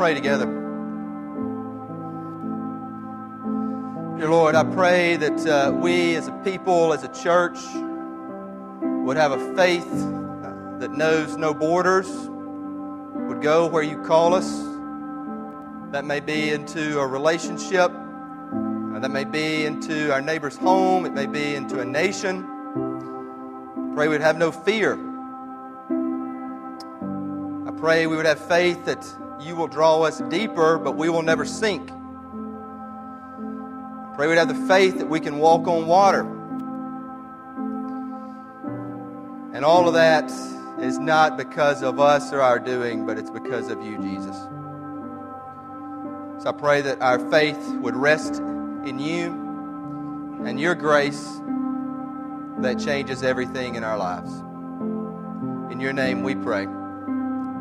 Pray together. Dear Lord, I pray that uh, we as a people, as a church, would have a faith that knows no borders, would go where you call us. That may be into a relationship, uh, that may be into our neighbor's home, it may be into a nation. Pray we'd have no fear. I pray we would have faith that you will draw us deeper, but we will never sink. Pray we'd have the faith that we can walk on water. And all of that is not because of us or our doing, but it's because of you, Jesus. So I pray that our faith would rest in you and your grace that changes everything in our lives. In your name we pray.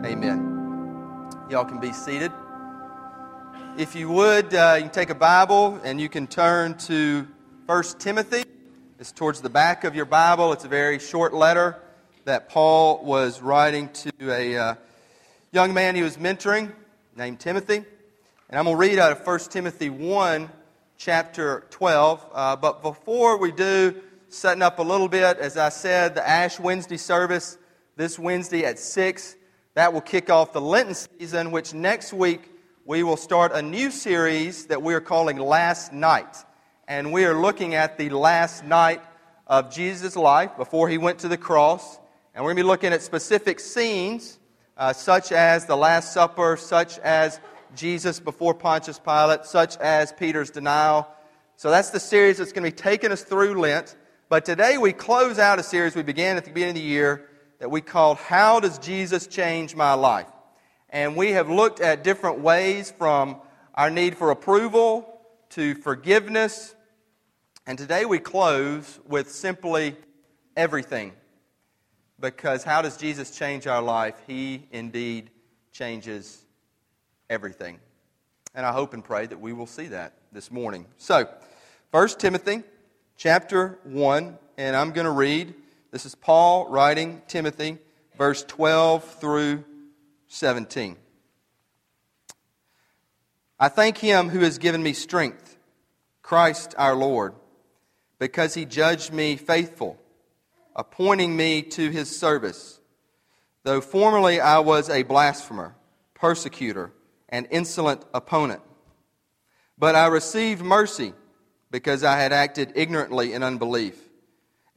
Amen. Y'all can be seated. If you would, uh, you can take a Bible and you can turn to 1 Timothy. It's towards the back of your Bible. It's a very short letter that Paul was writing to a uh, young man he was mentoring named Timothy. And I'm going to read out of 1 Timothy 1, chapter 12. Uh, but before we do, setting up a little bit, as I said, the Ash Wednesday service this Wednesday at 6. That will kick off the Lenten season, which next week we will start a new series that we are calling Last Night. And we are looking at the last night of Jesus' life before he went to the cross. And we're going to be looking at specific scenes, uh, such as the Last Supper, such as Jesus before Pontius Pilate, such as Peter's denial. So that's the series that's going to be taking us through Lent. But today we close out a series we began at the beginning of the year that we called How Does Jesus Change My Life? And we have looked at different ways from our need for approval to forgiveness. And today we close with simply everything. Because how does Jesus change our life? He indeed changes everything. And I hope and pray that we will see that this morning. So, 1 Timothy chapter 1, and I'm going to read. This is Paul writing Timothy, verse 12 through 17. I thank him who has given me strength, Christ our Lord, because he judged me faithful, appointing me to his service. Though formerly I was a blasphemer, persecutor, and insolent opponent. But I received mercy because I had acted ignorantly in unbelief.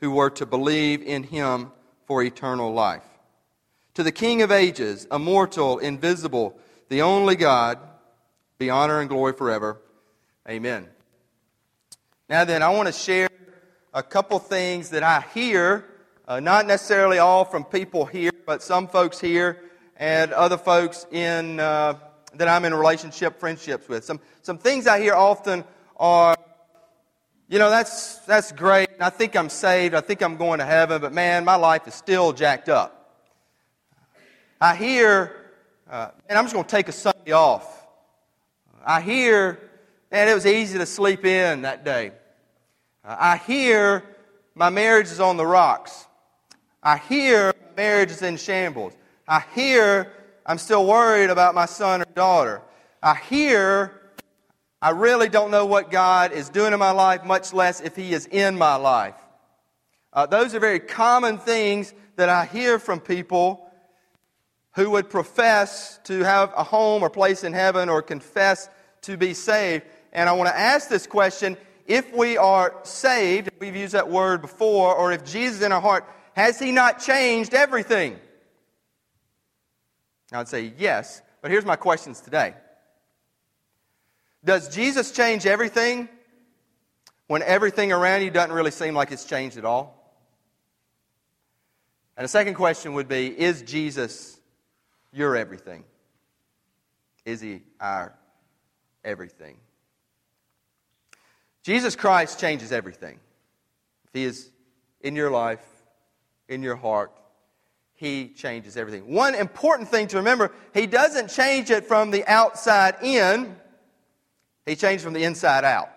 who were to believe in him for eternal life. To the King of ages, immortal, invisible, the only God, be honor and glory forever. Amen. Now then, I want to share a couple things that I hear, uh, not necessarily all from people here, but some folks here and other folks in uh, that I'm in relationship friendships with. Some some things I hear often are you know, that's, that's great. I think I'm saved. I think I'm going to heaven, but man, my life is still jacked up. I hear, uh, and I'm just going to take a Sunday off. I hear, man, it was easy to sleep in that day. Uh, I hear my marriage is on the rocks. I hear marriage is in shambles. I hear I'm still worried about my son or daughter. I hear I really don't know what God is doing in my life, much less if He is in my life. Uh, those are very common things that I hear from people who would profess to have a home or place in heaven or confess to be saved. And I want to ask this question if we are saved, we've used that word before, or if Jesus is in our heart, has He not changed everything? I would say yes, but here's my questions today. Does Jesus change everything when everything around you doesn't really seem like it's changed at all? And the second question would be Is Jesus your everything? Is he our everything. Jesus Christ changes everything. If He is in your life, in your heart, He changes everything. One important thing to remember He doesn't change it from the outside in, He changed from the inside out.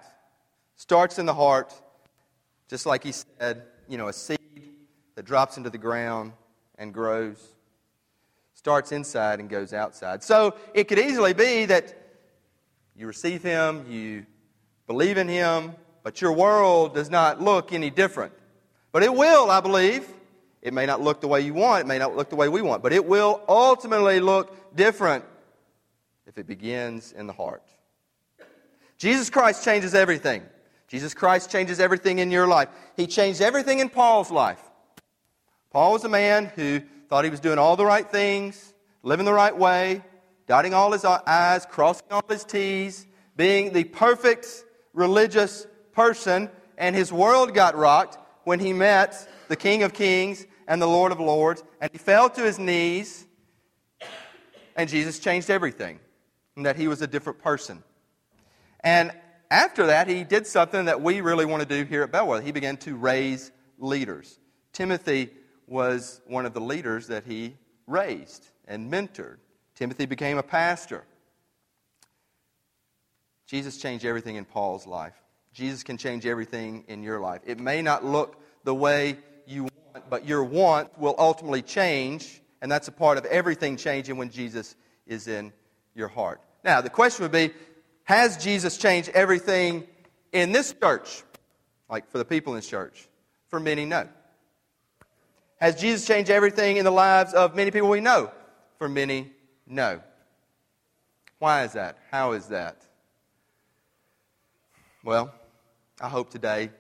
Starts in the heart, just like He said, you know, a seed that drops into the ground and grows. Starts inside and goes outside. So it could easily be that you receive Him, you believe in Him, but your world does not look any different. But it will, I believe. It may not look the way you want, it may not look the way we want, but it will ultimately look different if it begins in the heart. Jesus Christ changes everything. Jesus Christ changes everything in your life. He changed everything in Paul's life. Paul was a man who thought he was doing all the right things, living the right way, dotting all his I's, crossing all his T's, being the perfect religious person, and his world got rocked when he met the King of Kings and the Lord of Lords, and he fell to his knees, and Jesus changed everything, and that he was a different person. And after that, he did something that we really want to do here at Bellwether. He began to raise leaders. Timothy was one of the leaders that he raised and mentored. Timothy became a pastor. Jesus changed everything in Paul's life. Jesus can change everything in your life. It may not look the way you want, but your want will ultimately change, and that's a part of everything changing when Jesus is in your heart. Now, the question would be Has Jesus changed everything in this church? Like for the people in this church? For many, no. Has Jesus changed everything in the lives of many people we know? For many, no. Why is that? How is that? Well, I hope today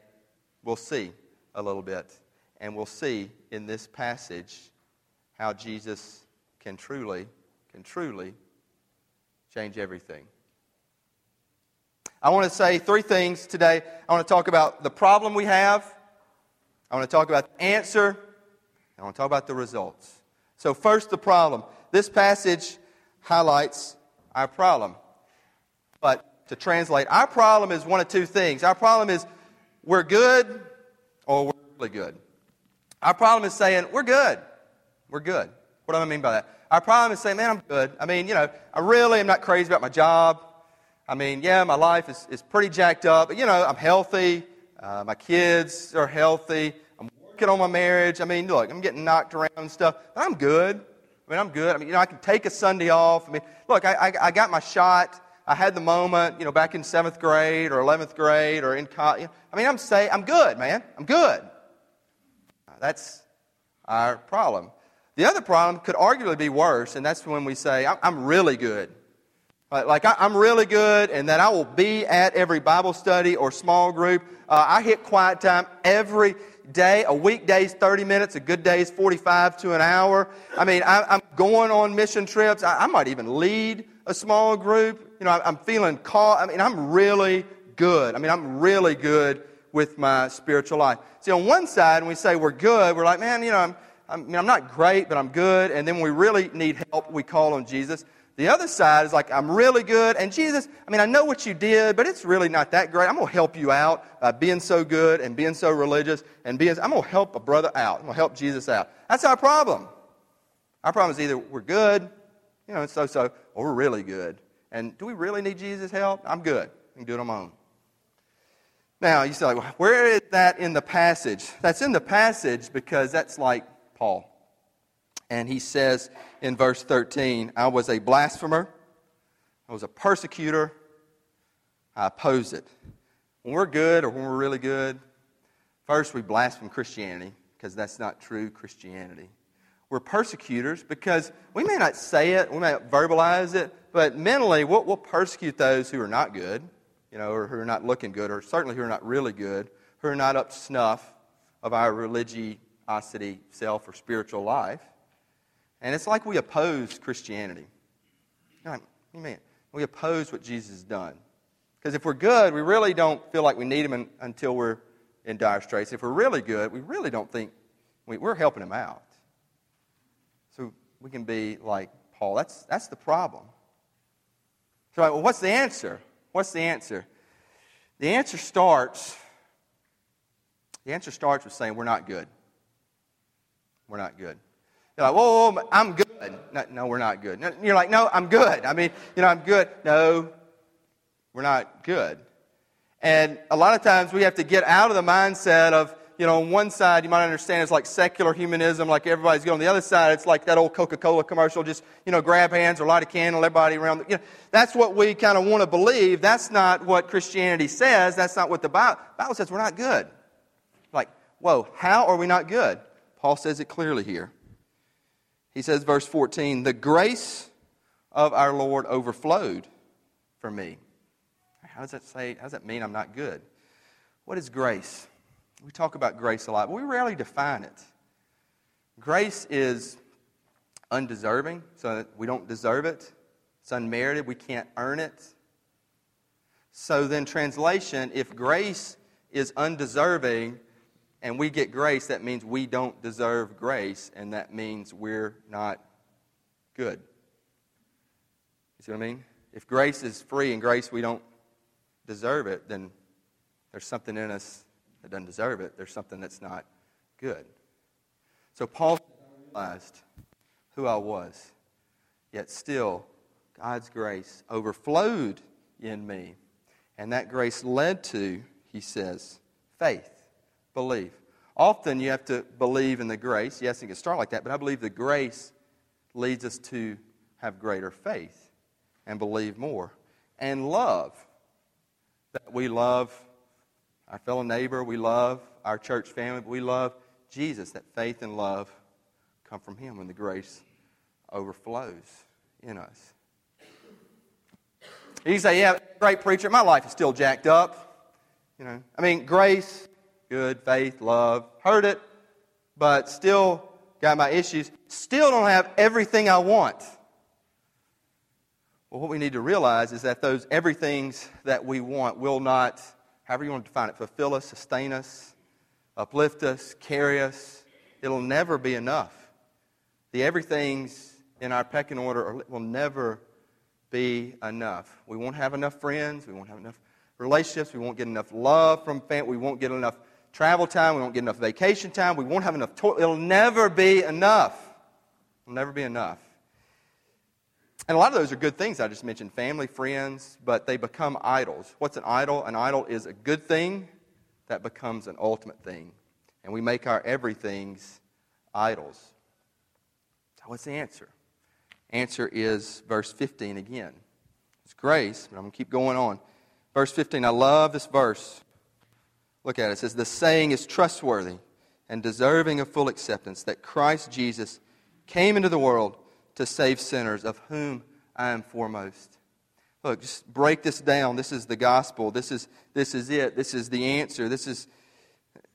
we'll see a little bit, and we'll see in this passage how Jesus can truly, can truly change everything. I want to say three things today. I want to talk about the problem we have. I want to talk about the answer I want to talk about the results. So, first, the problem. This passage highlights our problem. But to translate, our problem is one of two things. Our problem is we're good or we're really good. Our problem is saying we're good. We're good. What do I mean by that? Our problem is saying, man, I'm good. I mean, you know, I really am not crazy about my job. I mean, yeah, my life is, is pretty jacked up, but, you know, I'm healthy. Uh, my kids are healthy I'm working on my marriage. I mean, look, I'm getting knocked around and stuff, but I'm good. I mean, I'm good. I mean, you know, I can take a Sunday off. I mean, look, I, I, I got my shot. I had the moment, you know, back in seventh grade or 11th grade or in college. I mean, I'm say, I'm good, man. I'm good. That's our problem. The other problem could arguably be worse, and that's when we say, I'm really good. Like, I'm really good, and that I will be at every Bible study or small group. Uh, I hit quiet time every day. A weekday is 30 minutes, a good day is 45 to an hour. I mean, I, am going on mission trips. I, I, might even lead a small group. You know, I, am feeling called. I mean, I'm really good. I mean, I'm really good with my spiritual life. See, on one side, when we say we're good, we're like, man, you know, I'm, I'm, I mean, I'm not great, but I'm good. And then when we really need help, we call on Jesus. The other side is like, I'm really good. And Jesus, I mean, I know what you did, but it's really not that great. I'm going to help you out by being so good and being so religious and being, I'm going to help a brother out. I'm going to help Jesus out. That's our problem. Our problem is either we're good, you know, and so so, or we're really good. And do we really need Jesus' help? I'm good. I can do it on my own. Now, you say, like, where is that in the passage? That's in the passage because that's like Paul. And he says in verse 13, I was a blasphemer, I was a persecutor, I opposed it. When we're good or when we're really good, first we blaspheme Christianity because that's not true Christianity. We're persecutors because we may not say it, we may not verbalize it, but mentally we'll, we'll persecute those who are not good, you know, or who are not looking good, or certainly who are not really good, who are not up to snuff of our religiosity, self, or spiritual life. And it's like we oppose Christianity. Amen. We oppose what Jesus has done. Because if we're good, we really don't feel like we need him in, until we're in dire straits. If we're really good, we really don't think we, are helping him out. So we can be like Paul. That's, that's the problem. So, well, what's the answer? What's the answer? The answer starts the answer starts with saying we're not good. We're not good. You're like, whoa, whoa, I'm good. No, no, we're not good. You're like, no, I'm good. I mean, you know, I'm good. No, we're not good. And a lot of times we have to get out of the mindset of, you know, on one side you might understand it's like secular humanism, like everybody's good. On the other side, it's like that old Coca-Cola commercial, just, you know, grab hands or light a candle, everybody around. The, you know, that's what we kind of want to believe. That's not what Christianity says. That's not what the Bible, Bible says. We're not good. Like, whoa, how are we not good? Paul says it clearly here. He says, verse 14, the grace of our Lord overflowed for me. How does that say? How does that mean I'm not good? What is grace? We talk about grace a lot, but we rarely define it. Grace is undeserving, so we don't deserve it. It's unmerited, we can't earn it. So then, translation, if grace is undeserving and we get grace, that means we don't deserve grace, and that means we're not good. You see what I mean? If grace is free and grace we don't deserve it, then there's something in us that doesn't deserve it. There's something that's not good. So Paul realized who I was, yet still God's grace overflowed in me. And that grace led to, he says, faith, Often you have to believe in the grace. Yes, it can start like that, but I believe the grace leads us to have greater faith and believe more. And love. That we love our fellow neighbor, we love our church family, but we love Jesus. That faith and love come from Him when the grace overflows in us. You say, yeah, great preacher, my life is still jacked up. You know, I mean, grace, good, faith, love, heard it, but still got my issues. Still don't have everything I want. Well, what we need to realize is that those everythings that we want will not however you want to define it, fulfill us, sustain us, uplift us, carry us. It'll never be enough. The everythings in our pecking order will never be enough. We won't have enough friends. We won't have enough relationships. We won't get enough love from family. We won't get enough travel time. We won't get enough vacation time. We won't have enough. To- It'll never be enough. It'll never be enough. And a lot of those are good things I just mentioned family, friends, but they become idols. What's an idol? An idol is a good thing that becomes an ultimate thing. And we make our everythings idols. So, what's the answer? Answer is verse 15 again. It's grace, but I'm going to keep going on. Verse 15, I love this verse. Look at it. It says, The saying is trustworthy and deserving of full acceptance that Christ Jesus came into the world to save sinners, of whom I am foremost. Look, just break this down. This is the gospel. This is, this is it. This is the answer. This is,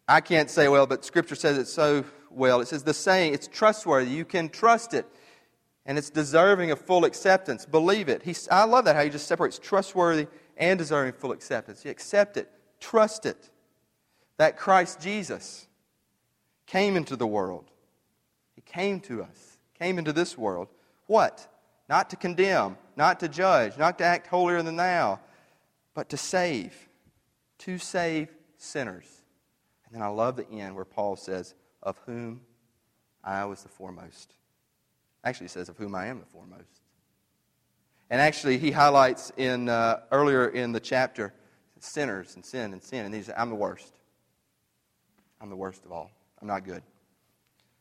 I can't say well, but Scripture says it so well. It says the saying, it's trustworthy. You can trust it. And it's deserving of full acceptance. Believe it. He, I love that how he just separates trustworthy and deserving full acceptance. You accept it, trust it. That Christ Jesus came into the world. He came to us came into this world. What? Not to condemn, not to judge, not to act holier than thou, but to save. To save sinners. And then I love the end where Paul says, Of whom I was the foremost. Actually, he says, Of whom I am the foremost. And actually, he highlights in uh, earlier in the chapter sinners and sin and sin. And he says, I'm the worst. I'm the worst of all. I'm not good.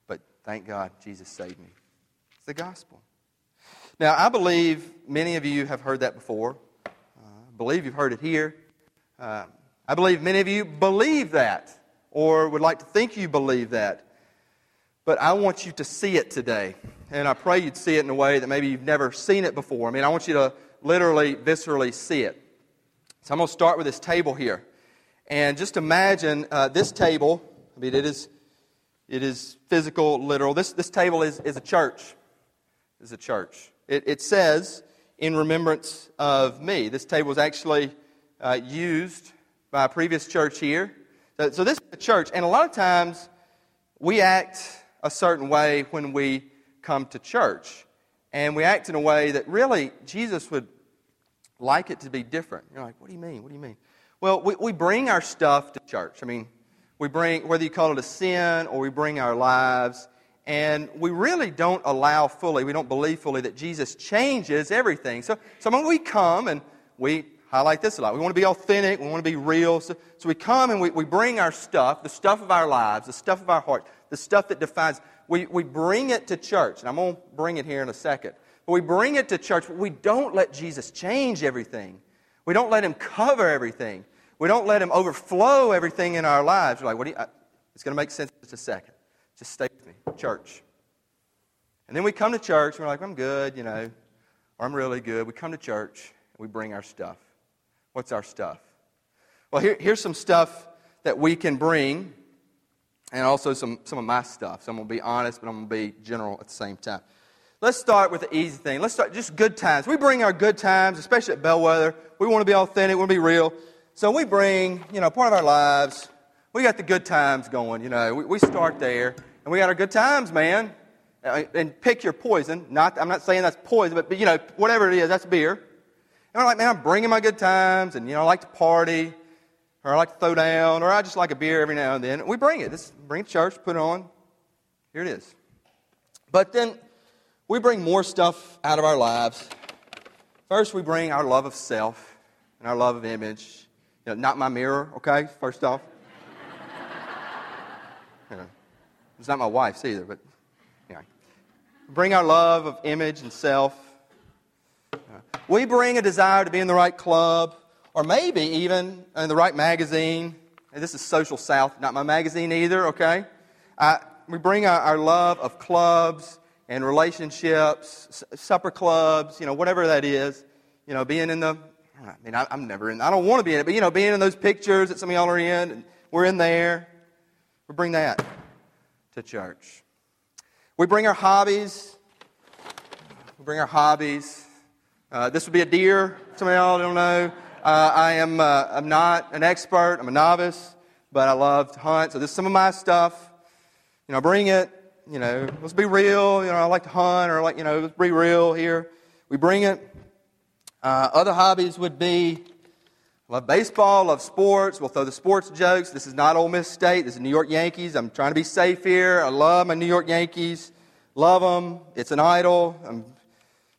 But thank God Jesus saved me. It's the gospel. Now, I believe many of you have heard that before. Uh, I believe you've heard it here. Uh, I believe many of you believe that or would like to think you believe that. But I want you to see it today. And I pray you'd see it in a way that maybe you've never seen it before. I mean, I want you to literally, viscerally see it. So I'm going to start with this table here. And just imagine uh, this table. I mean, it is, it is physical, literal. This, this table is, is a church is a church. It, it says, in remembrance of me. This table was actually uh, used by a previous church here. So, so this is a church, and a lot of times we act a certain way when we come to church. And we act in a way that really Jesus would like it to be different. You're like, what do you mean? What do you mean? Well, we, we bring our stuff to church. I mean, we bring, whether you call it a sin or we bring our lives, and we really don't allow fully, we don't believe fully that Jesus changes everything. So, so when we come and we highlight this a lot, we want to be authentic, we want to be real. So, so we come and we, we bring our stuff, the stuff of our lives, the stuff of our heart, the stuff that defines, we, we bring it to church. And I'm going to bring it here in a second. But we bring it to church, but we don't let Jesus change everything. We don't let him cover everything. We don't let him overflow everything in our lives. We're like, what do you, I, it's going to make sense in just a second. Just stay with me. Church. And then we come to church, and we're like, I'm good, you know, or I'm really good. We come to church, and we bring our stuff. What's our stuff? Well, here, here's some stuff that we can bring, and also some, some of my stuff. So I'm going to be honest, but I'm going to be general at the same time. Let's start with the easy thing. Let's start just good times. We bring our good times, especially at Bellwether. We want to be authentic, we want to be real. So we bring, you know, part of our lives. We got the good times going, you know. We, we start there, and we got our good times, man. Uh, and pick your poison. Not, I'm not saying that's poison, but, but, you know, whatever it is, that's beer. And we're like, man, I'm bringing my good times, and, you know, I like to party, or I like to throw down, or I just like a beer every now and then. We bring it. Just bring it to church, put it on. Here it is. But then we bring more stuff out of our lives. First, we bring our love of self and our love of image. You know, not my mirror, okay, first off. you know, it's not my wife's either, but you. Bring our love of image and self. We bring a desire to be in the right club, or maybe even in the right magazine. And this is Social South, not my magazine either, okay? We bring our, our love of clubs and relationships, supper clubs, you know, whatever that is, you know, being in the, I mean, I, am never in, I don't want to be in it, but, you know, being in those pictures that some of y'all are in, and we're in there. We bring that to church. We bring our hobbies. We bring our hobbies. Uh, this would be a deer. Some of y'all don't know. Uh, I am uh, I'm not an expert. I'm a novice, but I love to hunt. So this is some of my stuff. You know, bring it you know, let's be real. You know, I like to hunt, or like, you know, let's be real here. We bring it. Uh, other hobbies would be love baseball, love sports. We'll throw the sports jokes. This is not Ole Miss State. This is New York Yankees. I'm trying to be safe here. I love my New York Yankees. Love them. It's an idol. I'm,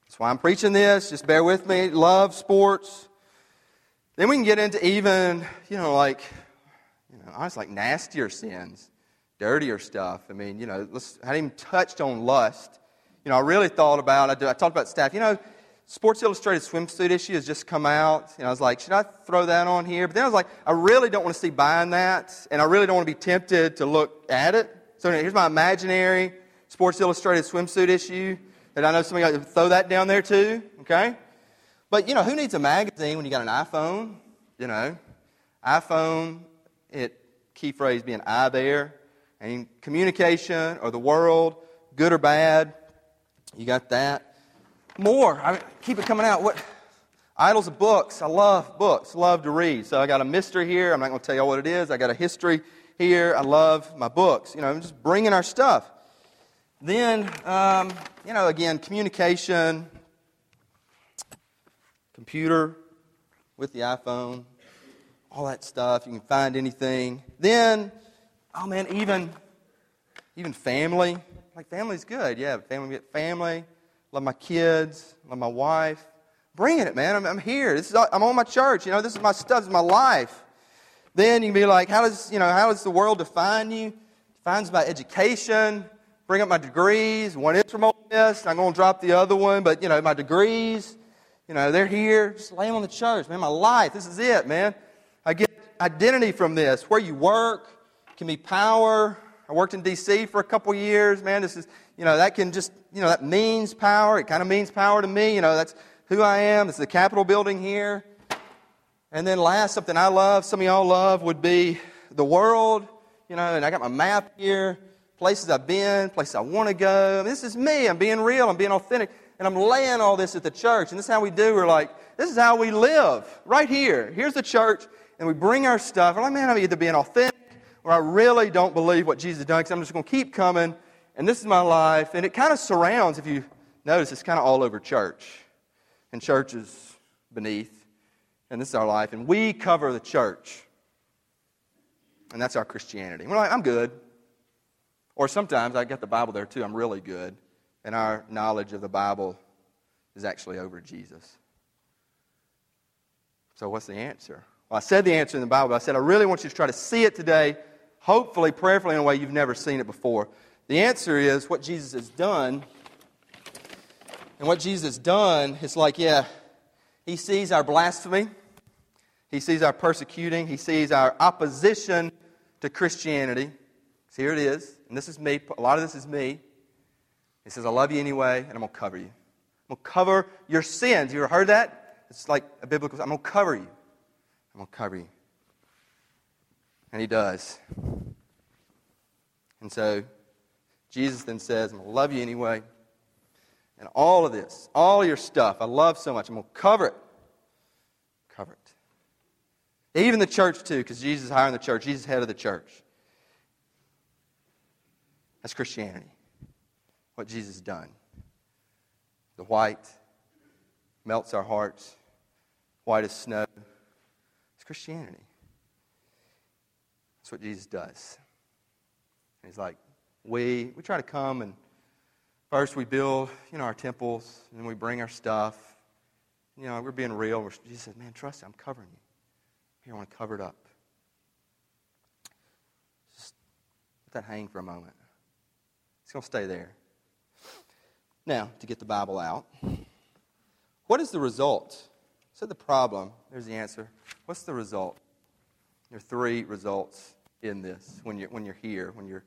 that's why I'm preaching this. Just bear with me. Love sports. Then we can get into even, you know, like, you know, I was like nastier sins dirtier stuff. I mean, you know, I hadn't even touched on lust. You know, I really thought about, I, do, I talked about staff. You know, Sports Illustrated swimsuit issue has just come out. and I was like, should I throw that on here? But then I was like, I really don't want to see buying that, and I really don't want to be tempted to look at it. So here's my imaginary Sports Illustrated swimsuit issue that I know somebody of you throw that down there too, okay? But, you know, who needs a magazine when you got an iPhone? You know, iPhone, it, key phrase being I there. And communication or the world, good or bad, you got that. More, I keep it coming out. What idols of books? I love books, love to read. So I got a mystery here. I'm not going to tell you what it is. I got a history here. I love my books. You know, I'm just bringing our stuff. Then, um, you know, again, communication, computer with the iPhone, all that stuff. You can find anything. Then oh man, even even family. Like family's good. Yeah, family family. Love my kids. Love my wife. Bringing it, man. I'm, I'm here. This is, I'm on my church. You know, this is my stuff. This is my life. Then you can be like, how does you know how does the world define you? Defines by education. Bring up my degrees. One is from Ole Miss. I'm going to drop the other one, but you know my degrees. You know they're here. Just lay them on the church, man. My life. This is it, man. I get identity from this. Where you work, can be power. I worked in D.C. for a couple years. Man, this is, you know, that can just, you know, that means power. It kind of means power to me. You know, that's who I am. It's the Capitol building here. And then last, something I love, some of y'all love, would be the world. You know, and I got my map here, places I've been, places I want to go. I mean, this is me. I'm being real. I'm being authentic. And I'm laying all this at the church. And this is how we do. We're like, this is how we live right here. Here's the church. And we bring our stuff. We're like, man, I'm either being authentic or I really don't believe what Jesus done because I'm just going to keep coming and this is my life. And it kind of surrounds, if you notice, it's kind of all over church. And church is beneath, and this is our life, and we cover the church. And that's our Christianity. We're like, I'm good. Or sometimes I get the Bible there too, I'm really good. And our knowledge of the Bible is actually over Jesus. So, what's the answer? Well, I said the answer in the Bible, but I said I really want you to try to see it today, hopefully, prayerfully, in a way you've never seen it before. The answer is what Jesus has done. And what Jesus has done is like, yeah, he sees our blasphemy, he sees our persecuting, he sees our opposition to Christianity. So here it is, and this is me. A lot of this is me. He says, I love you anyway, and I'm going to cover you. I'm going to cover your sins. You ever heard that? It's like a biblical, I'm going to cover you. I'm going to cover you. And he does. And so Jesus then says, I'm going to love you anyway. And all of this, all your stuff, I love so much. I'm going to cover it. Cover it. Even the church, too, because Jesus is higher in the church. Jesus is head of the church. That's Christianity. What Jesus has done. The white melts our hearts, white as snow. It's Christianity. That's what Jesus does. And he's like, we, we try to come and first we build, you know, our temples, and then we bring our stuff. You know, we're being real. We're, Jesus says, man, trust me, I'm covering you. Here, I want to cover it up. Just let that hang for a moment. It's going to stay there. Now, to get the Bible out, what is the result? So the problem, there's the answer. What's the result? There are three results in this when you're, when you're here. When you're,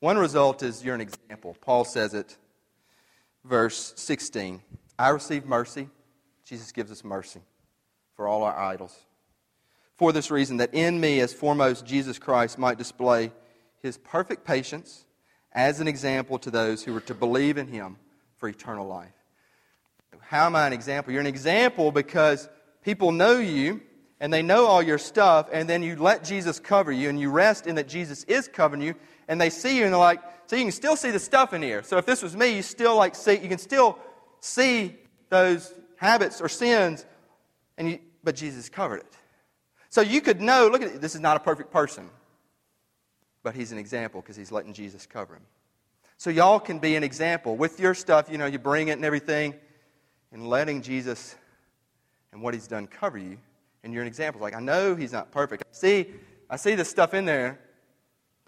one result is you're an example. Paul says it, verse 16. I receive mercy. Jesus gives us mercy for all our idols. For this reason, that in me, as foremost, Jesus Christ might display his perfect patience as an example to those who were to believe in him for eternal life. How am I an example? You're an example because people know you and they know all your stuff, and then you let Jesus cover you and you rest in that Jesus is covering you, and they see you and they're like, so you can still see the stuff in here. So if this was me, you still like see, you can still see those habits or sins, and you, but Jesus covered it. So you could know, look at this is not a perfect person. But he's an example because he's letting Jesus cover him. So y'all can be an example with your stuff, you know, you bring it and everything, and letting Jesus and what he's done cover you. And you're an example. Like, I know he's not perfect. I see, I see this stuff in there,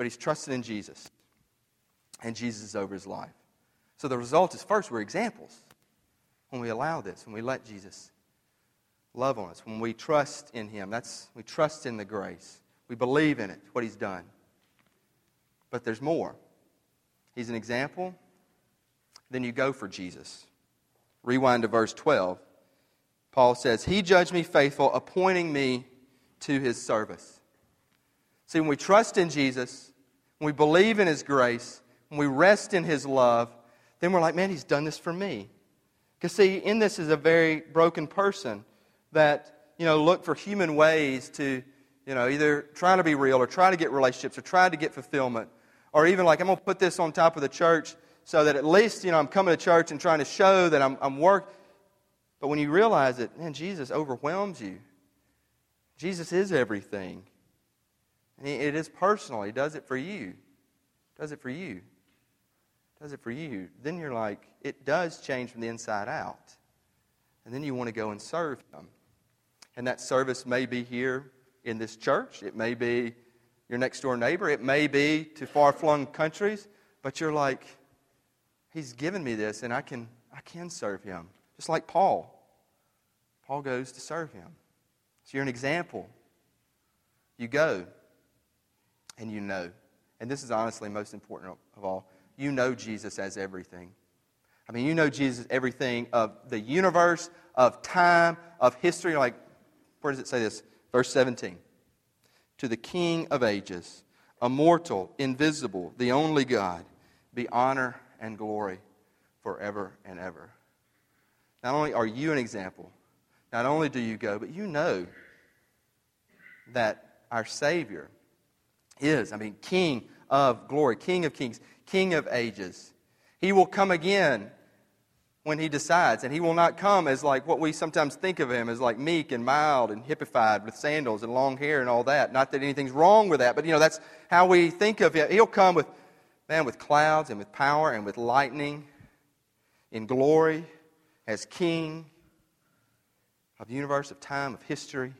but he's trusted in Jesus. And Jesus is over his life. So the result is first, we're examples when we allow this, when we let Jesus love on us, when we trust in him. That's we trust in the grace. We believe in it, what he's done. But there's more. He's an example. Then you go for Jesus. Rewind to verse 12. Paul says, He judged me faithful, appointing me to his service. See, when we trust in Jesus, when we believe in his grace, when we rest in his love, then we're like, man, he's done this for me. Because, see, in this is a very broken person that, you know, look for human ways to, you know, either try to be real or try to get relationships or try to get fulfillment or even like, I'm going to put this on top of the church so that at least, you know, I'm coming to church and trying to show that I'm, I'm work. But when you realize that, man, Jesus overwhelms you. Jesus is everything. It is personal. He does it for you. Does it for you. Does it for you. Then you're like, it does change from the inside out. And then you want to go and serve Him. And that service may be here in this church. It may be your next door neighbor. It may be to far flung countries, but you're like, He's given me this, and I can, I can serve Him. Just like Paul. Paul goes to serve Him. So you're an example. You go, and you know. And this is honestly most important of all. You know Jesus as everything. I mean, you know Jesus everything of the universe, of time, of history. Like, where does it say this? Verse 17 to the King of ages, immortal, invisible, the only God, be honor and glory forever and ever. Not only are you an example, not only do you go, but you know that our Savior is, I mean, King of glory, King of kings, King of ages. He will come again when he decides. And he will not come as like what we sometimes think of him as like meek and mild and hippified with sandals and long hair and all that. Not that anything's wrong with that, but you know, that's how we think of him. He'll come with, man, with clouds and with power and with lightning in glory as king of the universe, of time, of history.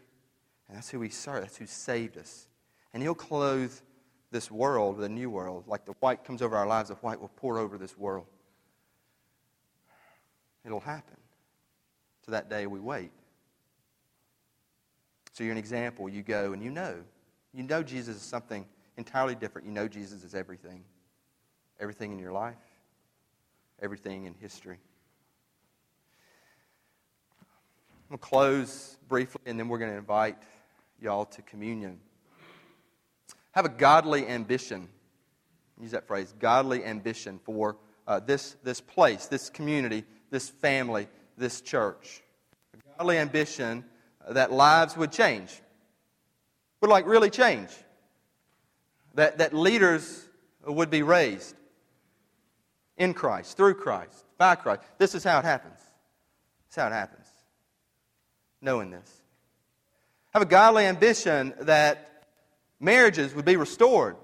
And that's who we serve. That's who saved us. And he'll clothe this world with a new world. Like the white comes over our lives, the white will pour over this world. It'll happen. To that day we wait. So you're an example. You go and you know. You know Jesus is something entirely different. You know Jesus is everything. Everything in your life, everything in history. I'm going to close briefly, and then we're going to invite y'all to communion. Have a godly ambition. Use that phrase, godly ambition for uh, this, this place, this community, this family, this church. A godly ambition that lives would change, would like really change, that, that leaders would be raised in Christ, through Christ, by Christ. This is how it happens. This is how it happens. Knowing this. Have a godly ambition that marriages would be restored,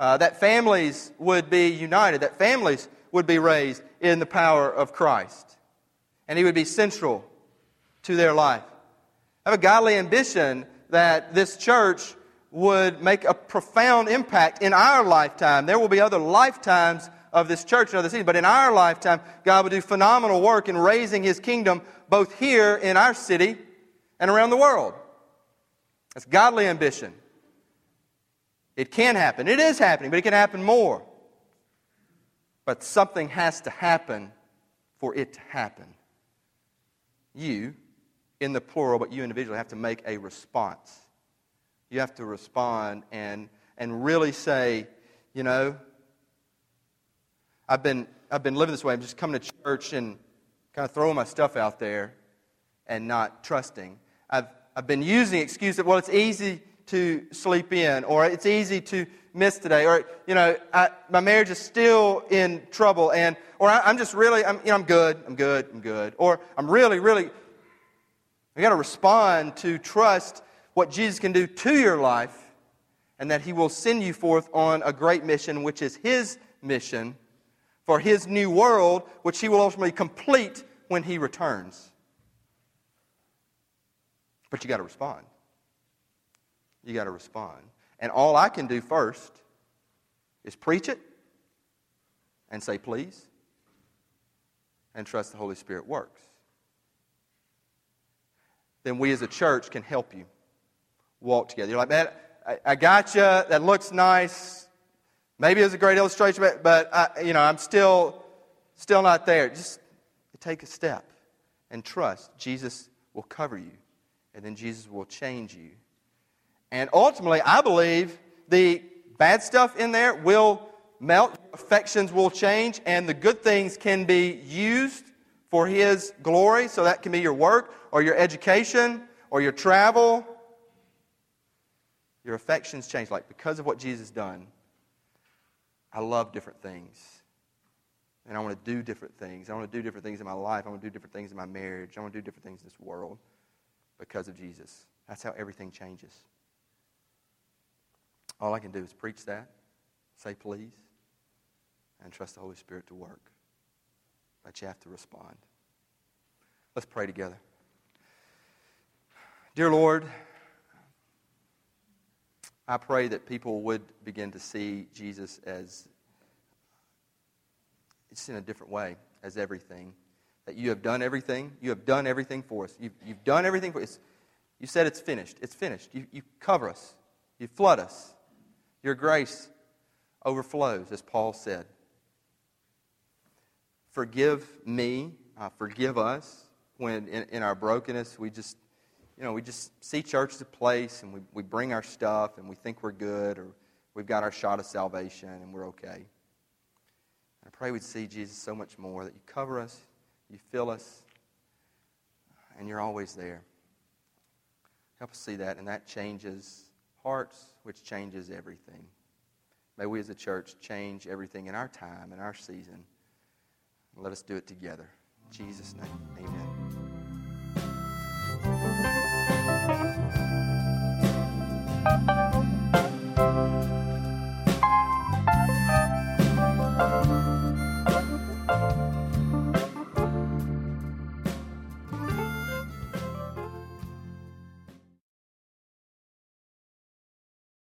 uh, that families would be united, that families would be raised in the power of Christ. And he would be central to their life. I have a godly ambition that this church would make a profound impact in our lifetime. There will be other lifetimes of this church and other cities, but in our lifetime, God will do phenomenal work in raising his kingdom both here in our city and around the world. That's godly ambition. It can happen. It is happening, but it can happen more. But something has to happen for it to happen. You, in the plural, but you individually have to make a response. You have to respond and, and really say, you know, I've been, I've been living this way. I'm just coming to church and kind of throwing my stuff out there and not trusting. I've, I've been using excuses, that, well, it's easy to sleep in, or it's easy to miss today, or you know, I, my marriage is still in trouble, and or I, am just really, I'm, you know, I'm good, I'm good, I'm good, or I'm really, really. We got to respond to trust what Jesus can do to your life, and that He will send you forth on a great mission, which is His mission for His new world, which He will ultimately complete when He returns. But you got to respond. You got to respond. And all I can do first is preach it and say, please, and trust the Holy Spirit works. Then we as a church can help you walk together. You're like, man, I, I got you. That looks nice. Maybe it's a great illustration, but, but I, you know, I'm still, still not there. Just take a step and trust. Jesus will cover you, and then Jesus will change you and ultimately, I believe the bad stuff in there will melt, affections will change, and the good things can be used for His glory. So that can be your work, or your education, or your travel. Your affections change. Like, because of what Jesus done, I love different things. And I want to do different things. I want to do different things in my life. I want to do different things in my marriage. I want to do different things in this world because of Jesus. That's how everything changes. All I can do is preach that, say please, and trust the Holy Spirit to work. But you have to respond. Let's pray together. Dear Lord, I pray that people would begin to see Jesus as it's in a different way, as everything. That you have done everything. You have done everything for us. You've, you've done everything for us. You said it's finished. It's finished. You, you cover us. You flood us. Your grace overflows, as Paul said. Forgive me, uh, forgive us when in, in, our brokenness we just, you know, we just see church as a place and we, we bring our stuff and we think we're good or we've got our shot of salvation and we're okay. I pray we'd see Jesus so much more that you cover us, you fill us, and you're always there. Help us see that, and that changes hearts, which changes everything. May we as a church change everything in our time, in our season, Let us do it together. In Jesus' name, amen.